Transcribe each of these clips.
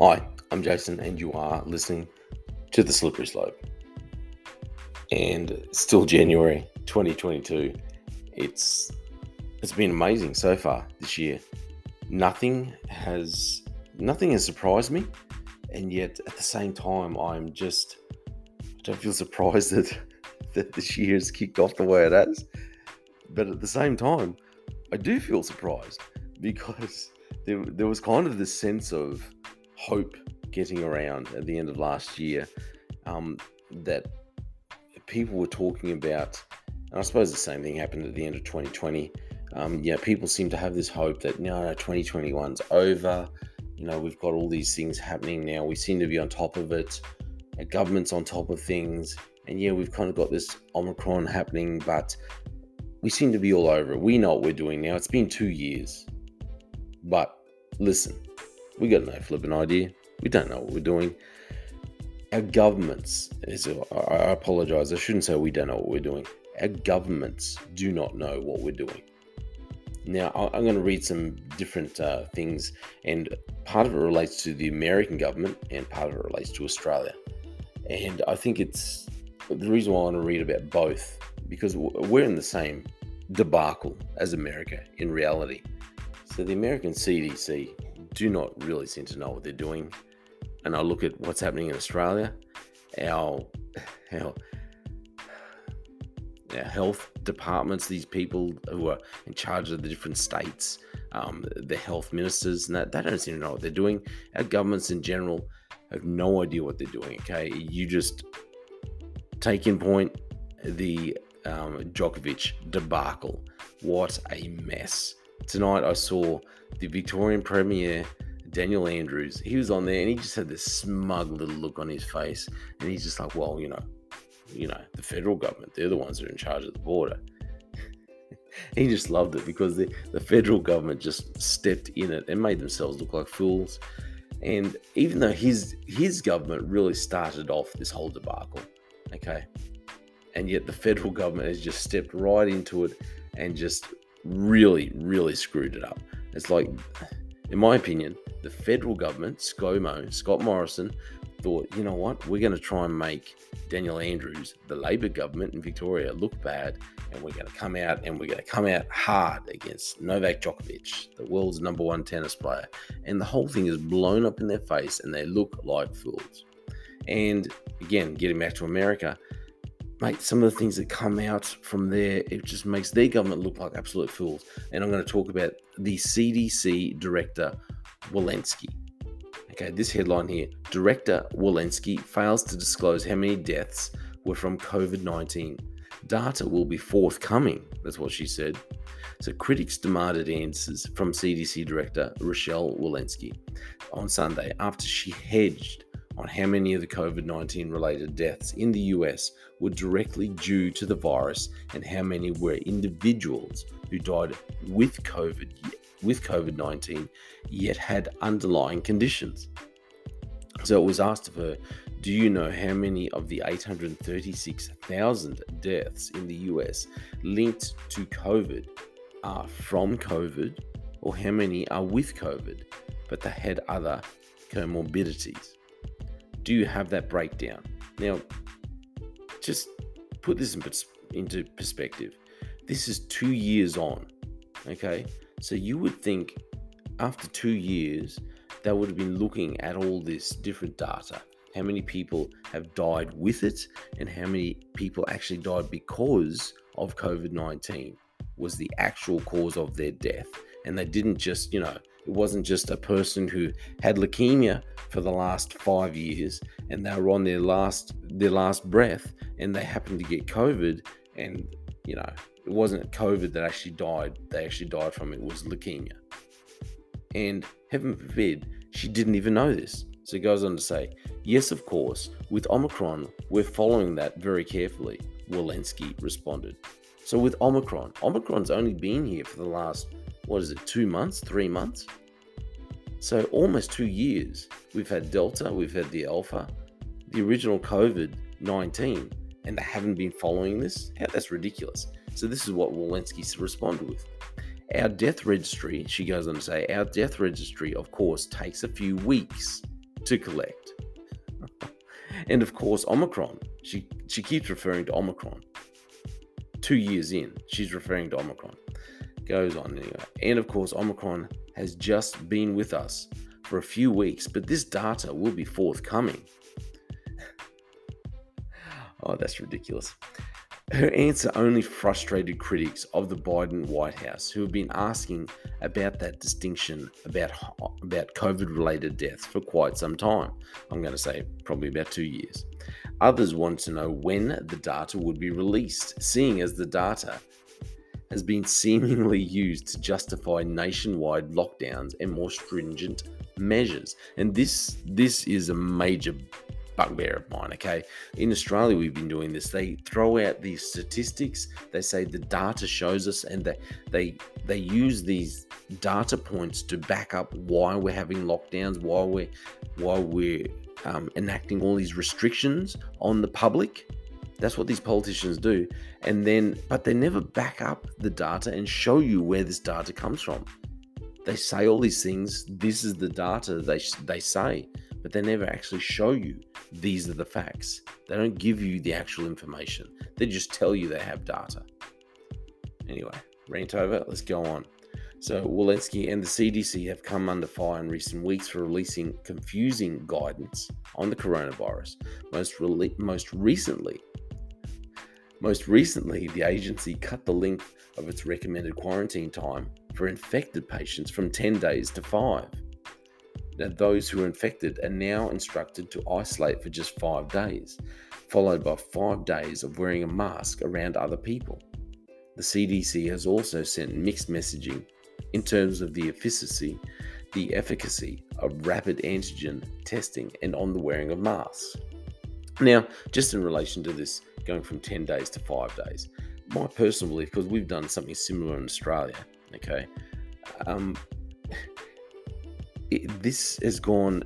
Hi, I'm Jason, and you are listening to The Slippery Slope. And still January 2022. It's it's been amazing so far this year. Nothing has nothing has surprised me, and yet at the same time, I'm just I don't feel surprised that that this year has kicked off the way it has. But at the same time, I do feel surprised because there, there was kind of this sense of hope getting around at the end of last year um, that people were talking about, and I suppose the same thing happened at the end of 2020. Um, yeah, people seem to have this hope that no, no, 2021's over. You know, we've got all these things happening now. We seem to be on top of it. Our government's on top of things. And yeah, we've kind of got this Omicron happening, but we seem to be all over it. We know what we're doing now. It's been two years. But listen, we got no flipping idea. We don't know what we're doing. Our governments, is, I apologize, I shouldn't say we don't know what we're doing. Our governments do not know what we're doing. Now, I'm going to read some different uh, things, and part of it relates to the American government, and part of it relates to Australia. And I think it's the reason why I want to read about both because we're in the same debacle as America in reality. So, the American CDC do not really seem to know what they're doing. And I look at what's happening in Australia, our, our, our health departments, these people who are in charge of the different states, um, the health ministers, and that they don't seem to know what they're doing. Our governments in general have no idea what they're doing. Okay, you just take in point the um, Djokovic debacle. What a mess! Tonight I saw the Victorian Premier, Daniel Andrews, he was on there and he just had this smug little look on his face. And he's just like, well, you know, you know, the federal government, they're the ones that are in charge of the border. he just loved it because the, the federal government just stepped in it and made themselves look like fools. And even though his his government really started off this whole debacle, okay, and yet the federal government has just stepped right into it and just really, really screwed it up. It's like, in my opinion, the federal government, ScoMo, Scott Morrison, thought, you know what, we're going to try and make Daniel Andrews, the Labor government in Victoria, look bad, and we're going to come out and we're going to come out hard against Novak Djokovic, the world's number one tennis player. And the whole thing is blown up in their face, and they look like fools. And again, getting back to America, mate, some of the things that come out from there, it just makes their government look like absolute fools. And I'm going to talk about the CDC director, Walensky. Okay, this headline here Director Walensky fails to disclose how many deaths were from COVID 19. Data will be forthcoming, that's what she said. So, critics demanded answers from CDC Director Rochelle Walensky on Sunday after she hedged on how many of the COVID 19 related deaths in the US were directly due to the virus and how many were individuals who died with COVID with COVID 19 yet had underlying conditions. So it was asked of her, Do you know how many of the 836,000 deaths in the US linked to COVID are from COVID, or how many are with COVID, but they had other comorbidities? Do you have that breakdown? Now, just put this in into perspective. This is two years on, okay? So you would think after two years, they would have been looking at all this different data. How many people have died with it, and how many people actually died because of COVID 19 was the actual cause of their death. And they didn't just, you know, it wasn't just a person who had leukemia for the last five years and they were on their last their last breath and they happened to get COVID and you know it wasn't COVID that actually died. They actually died from it, was leukemia. And heaven forbid, she didn't even know this. So it goes on to say, yes, of course, with Omicron, we're following that very carefully, Walensky responded. So with Omicron, Omicron's only been here for the last what is it, two months, three months? So almost two years. We've had Delta, we've had the Alpha, the original COVID 19, and they haven't been following this? That's ridiculous. So this is what Walensky responded with. Our death registry, she goes on to say, our death registry, of course, takes a few weeks to collect. and of course, Omicron. She she keeps referring to Omicron. Two years in, she's referring to Omicron. Goes on anyway. And of course, Omicron has just been with us for a few weeks, but this data will be forthcoming. oh, that's ridiculous. Her answer only frustrated critics of the Biden White House who have been asking about that distinction about, about COVID related deaths for quite some time. I'm going to say probably about two years. Others want to know when the data would be released, seeing as the data has been seemingly used to justify nationwide lockdowns and more stringent measures. And this this is a major bugbear of mine. Okay, in Australia we've been doing this. They throw out these statistics. They say the data shows us, and they they they use these data points to back up why we're having lockdowns, why we're why we're um, enacting all these restrictions on the public. That's what these politicians do. And then, but they never back up the data and show you where this data comes from. They say all these things. This is the data they they say, but they never actually show you these are the facts. They don't give you the actual information. They just tell you they have data. Anyway, rant over. Let's go on. So, Walensky and the CDC have come under fire in recent weeks for releasing confusing guidance on the coronavirus. Most, re- most recently, most recently, the agency cut the length of its recommended quarantine time for infected patients from 10 days to 5 that those who are infected are now instructed to isolate for just five days, followed by five days of wearing a mask around other people. The CDC has also sent mixed messaging in terms of the efficacy, the efficacy of rapid antigen testing and on the wearing of masks. Now, just in relation to this going from 10 days to 5 days, my personal belief, because we've done something similar in Australia, okay, um, it, this has gone.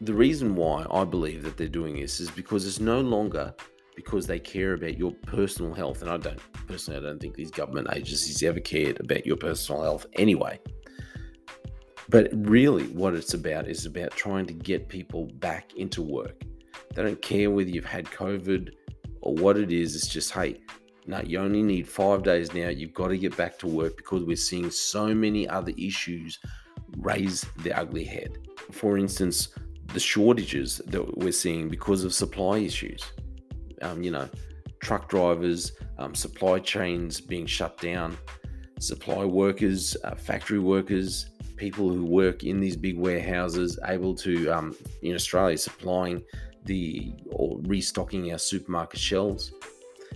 The reason why I believe that they're doing this is because it's no longer because they care about your personal health. And I don't, personally, I don't think these government agencies ever cared about your personal health anyway. But really, what it's about is about trying to get people back into work. They don't care whether you've had COVID or what it is. It's just, hey, no, you only need five days now. You've got to get back to work because we're seeing so many other issues raise their ugly head. For instance, the shortages that we're seeing because of supply issues. Um, you know, truck drivers, um, supply chains being shut down, supply workers, uh, factory workers, people who work in these big warehouses, able to, um, in Australia, supplying the or restocking our supermarket shelves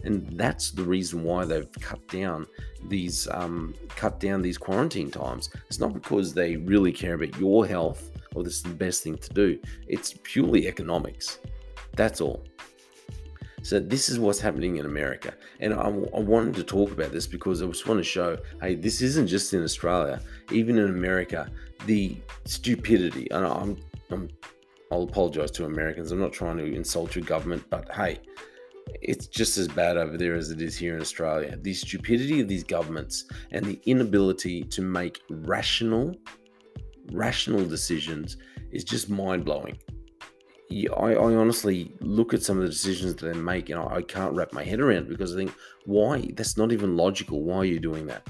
and that's the reason why they've cut down these um, cut down these quarantine times. It's not because they really care about your health or this is the best thing to do. It's purely economics. That's all. So this is what's happening in America, and I, I, wanted to talk about this because I just want to show, hey, this isn't just in Australia. Even in America, the stupidity. And I'm, I'm I'll apologize to Americans. I'm not trying to insult your government, but hey, it's just as bad over there as it is here in Australia. The stupidity of these governments and the inability to make rational, rational decisions is just mind blowing. I, I, honestly look at some of the decisions that they make and I, I can't wrap my head around because I think, why? That's not even logical. Why are you doing that?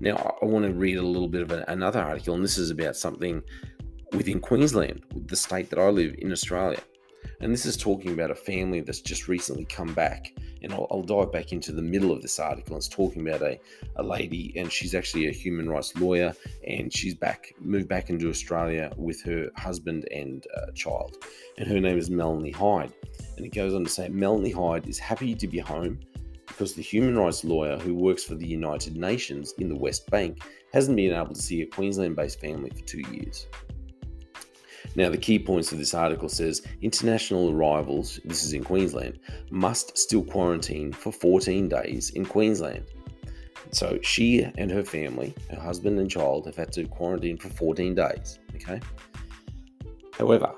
Now, I want to read a little bit of another article, and this is about something within Queensland, the state that I live in Australia. And this is talking about a family that's just recently come back. And I'll, I'll dive back into the middle of this article. It's talking about a, a lady, and she's actually a human rights lawyer, and she's back, moved back into Australia with her husband and uh, child. And her name is Melanie Hyde. And it goes on to say Melanie Hyde is happy to be home because the human rights lawyer who works for the United Nations in the West Bank hasn't been able to see a Queensland based family for two years. Now, the key points of this article says international arrivals, this is in Queensland, must still quarantine for 14 days in Queensland. So she and her family, her husband and child, have had to quarantine for 14 days. Okay. However,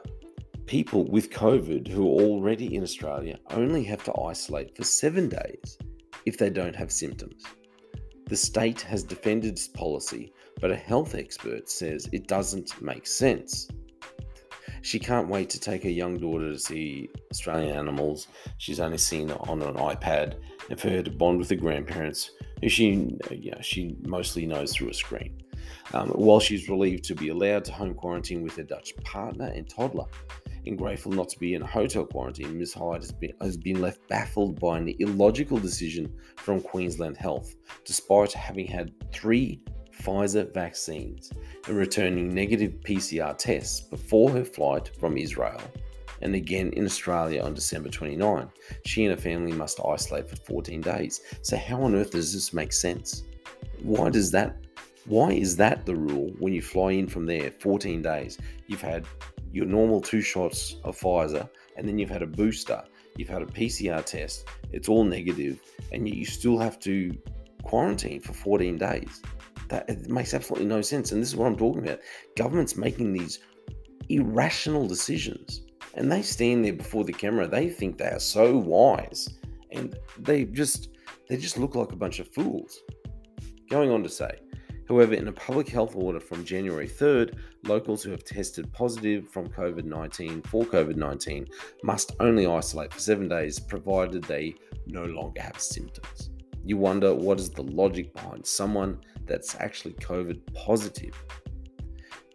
people with COVID who are already in Australia only have to isolate for seven days if they don't have symptoms. The state has defended its policy, but a health expert says it doesn't make sense. She can't wait to take her young daughter to see Australian animals she's only seen on an iPad and for her to bond with her grandparents, who she, you know, she mostly knows through a screen. Um, while she's relieved to be allowed to home quarantine with her Dutch partner and toddler, and grateful not to be in a hotel quarantine, Ms. Hyde has been, has been left baffled by an illogical decision from Queensland Health, despite having had three Pfizer vaccines and returning negative PCR tests before her flight from Israel and again in Australia on December 29. She and her family must isolate for 14 days. So how on earth does this make sense? Why does that why is that the rule when you fly in from there 14 days? You've had your normal two shots of Pfizer and then you've had a booster, you've had a PCR test, it's all negative, and yet you still have to quarantine for 14 days. That it makes absolutely no sense. And this is what I'm talking about. Government's making these irrational decisions and they stand there before the camera. They think they are so wise and they just they just look like a bunch of fools. Going on to say, However, in a public health order from January 3rd, locals who have tested positive from COVID 19 for COVID 19 must only isolate for seven days provided they no longer have symptoms. You wonder what is the logic behind someone that's actually COVID positive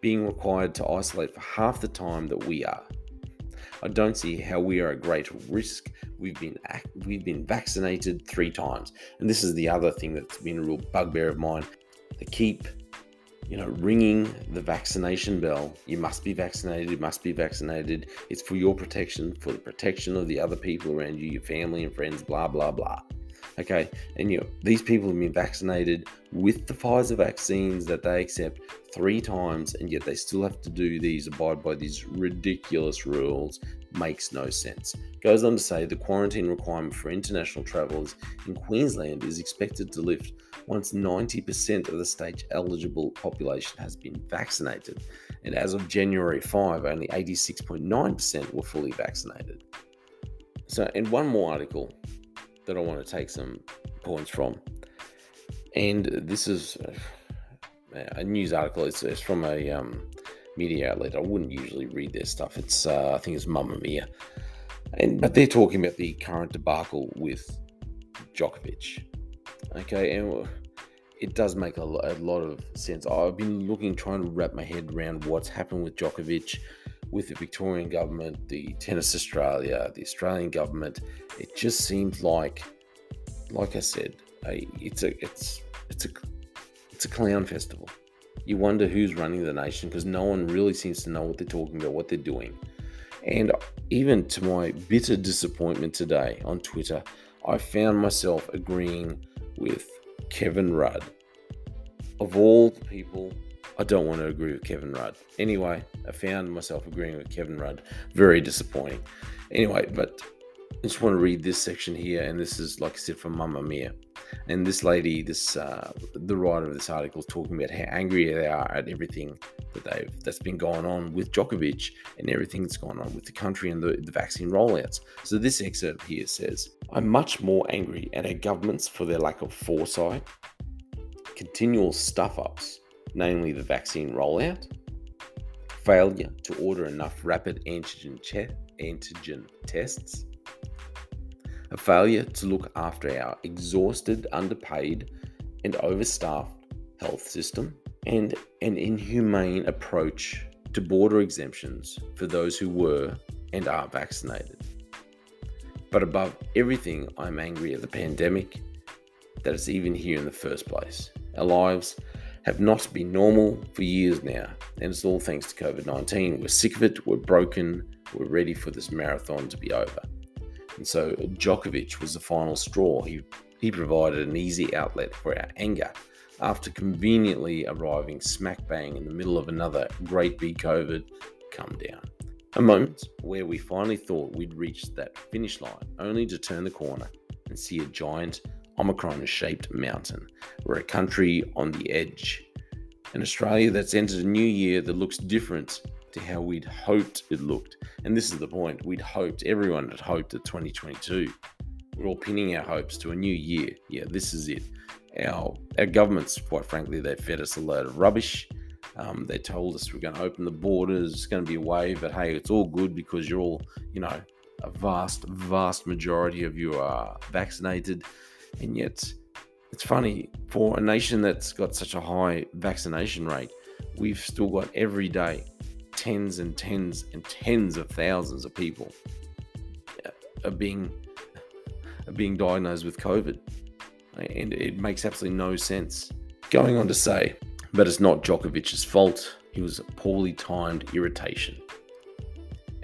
being required to isolate for half the time that we are. I don't see how we are at great risk. We've been we've been vaccinated three times, and this is the other thing that's been a real bugbear of mine. They keep, you know, ringing the vaccination bell. You must be vaccinated. You must be vaccinated. It's for your protection, for the protection of the other people around you, your family and friends. Blah blah blah. Okay, and you know, these people have been vaccinated with the Pfizer vaccines that they accept three times, and yet they still have to do these, abide by these ridiculous rules. Makes no sense. Goes on to say the quarantine requirement for international travellers in Queensland is expected to lift once 90% of the state's eligible population has been vaccinated. And as of January 5, only 86.9% were fully vaccinated. So, in one more article that I want to take some points from. And this is a news article. It's, it's from a um, media outlet. I wouldn't usually read their stuff. It's uh, I think it's Mamamia, and but they're talking about the current debacle with Djokovic. Okay, and it does make a, a lot of sense. I've been looking, trying to wrap my head around what's happened with Djokovic with the Victorian government, the Tennis Australia, the Australian government, it just seems like, like I said, a, it's a it's it's a it's a clown festival. You wonder who's running the nation because no one really seems to know what they're talking about, what they're doing. And even to my bitter disappointment today on Twitter, I found myself agreeing with Kevin Rudd. Of all the people I don't want to agree with Kevin Rudd. Anyway, I found myself agreeing with Kevin Rudd. Very disappointing. Anyway, but I just want to read this section here, and this is, like I said, from Mamamia. And this lady, this uh, the writer of this article, is talking about how angry they are at everything that they've that's been going on with Djokovic and everything that's gone on with the country and the, the vaccine rollouts. So this excerpt here says, "I'm much more angry at our governments for their lack of foresight, continual stuff ups." Namely the vaccine rollout, failure to order enough rapid antigen, che- antigen tests, a failure to look after our exhausted, underpaid, and overstaffed health system, and an inhumane approach to border exemptions for those who were and are vaccinated. But above everything, I'm angry at the pandemic that is even here in the first place. Our lives have not been normal for years now, and it's all thanks to COVID 19. We're sick of it, we're broken, we're ready for this marathon to be over. And so Djokovic was the final straw. He, he provided an easy outlet for our anger after conveniently arriving smack bang in the middle of another great big COVID come down. A moment where we finally thought we'd reached that finish line, only to turn the corner and see a giant Omicron shaped mountain. We're a country on the edge. An Australia that's entered a new year that looks different to how we'd hoped it looked. And this is the point we'd hoped, everyone had hoped that 2022. We're all pinning our hopes to a new year. Yeah, this is it. Our, our governments, quite frankly, they fed us a load of rubbish. Um, they told us we're going to open the borders, it's going to be a wave, but hey, it's all good because you're all, you know, a vast, vast majority of you are vaccinated. And yet, it's funny for a nation that's got such a high vaccination rate, we've still got every day tens and tens and tens of thousands of people uh, are being are being diagnosed with COVID, and it makes absolutely no sense. Going on to say, but it's not Djokovic's fault. He was a poorly timed irritation.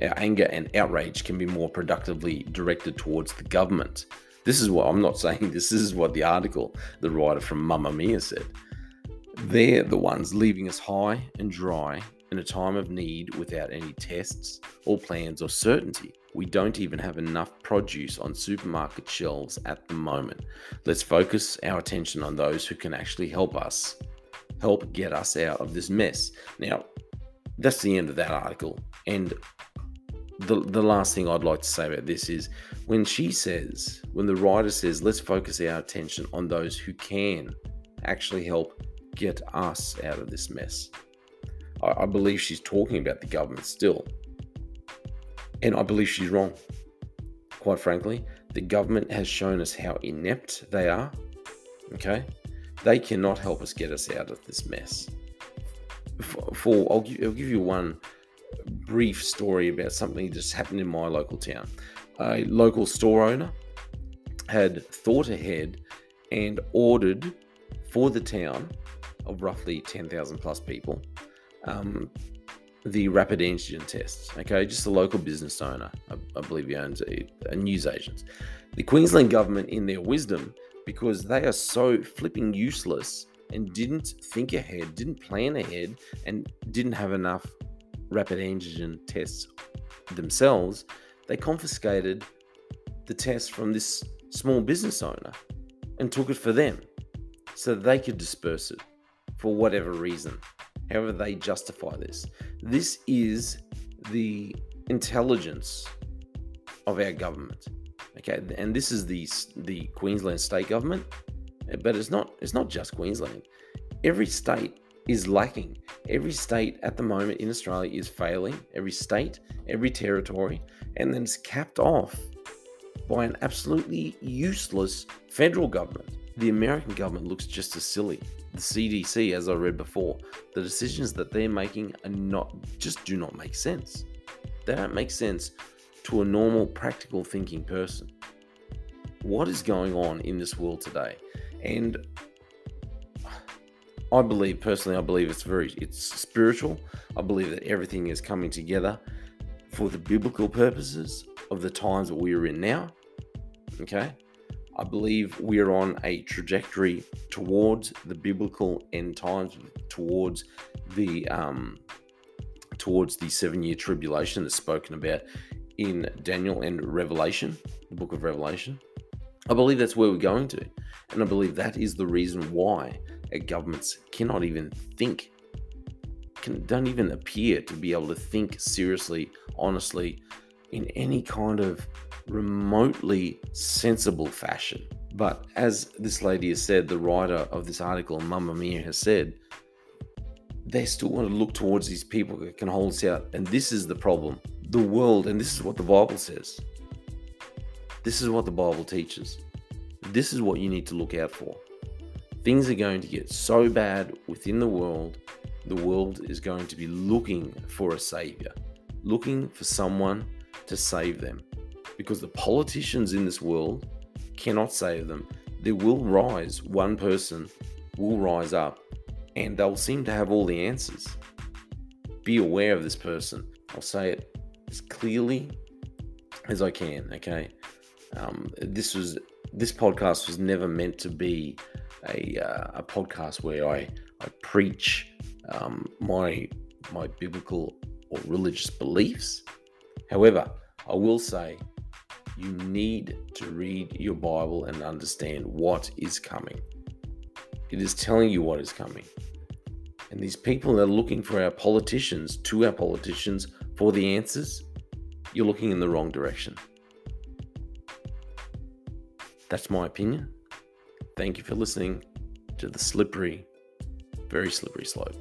Our anger and outrage can be more productively directed towards the government. This is what I'm not saying this, is what the article, the writer from Mamamia said. They're the ones leaving us high and dry in a time of need without any tests or plans or certainty. We don't even have enough produce on supermarket shelves at the moment. Let's focus our attention on those who can actually help us, help get us out of this mess. Now, that's the end of that article. And the, the last thing I'd like to say about this is when she says, when the writer says, let's focus our attention on those who can actually help get us out of this mess. I, I believe she's talking about the government still. And I believe she's wrong. Quite frankly, the government has shown us how inept they are. Okay? They cannot help us get us out of this mess. For, for I'll, give, I'll give you one brief story about something that just happened in my local town. A local store owner had thought ahead and ordered for the town of roughly 10,000 plus people um, the rapid antigen tests. Okay, just a local business owner, I, I believe he owns a, a news agent. The Queensland government, in their wisdom, because they are so flipping useless and didn't think ahead, didn't plan ahead, and didn't have enough rapid antigen tests themselves, they confiscated the test from this small business owner and took it for them so they could disperse it for whatever reason however they justify this. This is the intelligence of our government. Okay, and this is the the Queensland state government, but it's not it's not just Queensland. Every state is lacking. Every state at the moment in Australia is failing. Every state, every territory, and then it's capped off by an absolutely useless federal government. The American government looks just as silly the CDC, as I read before, the decisions that they're making are not just do not make sense. They don't make sense to a normal, practical thinking person. What is going on in this world today? And I believe personally, I believe it's very it's spiritual. I believe that everything is coming together for the biblical purposes of the times that we are in now. Okay. I believe we are on a trajectory towards the biblical end times, towards the um, towards the seven year tribulation that's spoken about in Daniel and Revelation, the book of Revelation. I believe that's where we're going to, and I believe that is the reason why governments cannot even think, can don't even appear to be able to think seriously, honestly, in any kind of remotely sensible fashion. But as this lady has said, the writer of this article, Mamamia, has said, they still want to look towards these people that can hold us out. And this is the problem. The world, and this is what the Bible says. This is what the Bible teaches. This is what you need to look out for. Things are going to get so bad within the world, the world is going to be looking for a savior, looking for someone to save them because the politicians in this world cannot save them. There will rise one person, will rise up, and they'll seem to have all the answers. Be aware of this person. I'll say it as clearly as I can. Okay, um, this was this podcast was never meant to be a uh, a podcast where I I preach um, my my biblical or religious beliefs. However, I will say you need to read your Bible and understand what is coming. It is telling you what is coming. And these people that are looking for our politicians, to our politicians, for the answers, you're looking in the wrong direction. That's my opinion. Thank you for listening to the slippery, very slippery slope.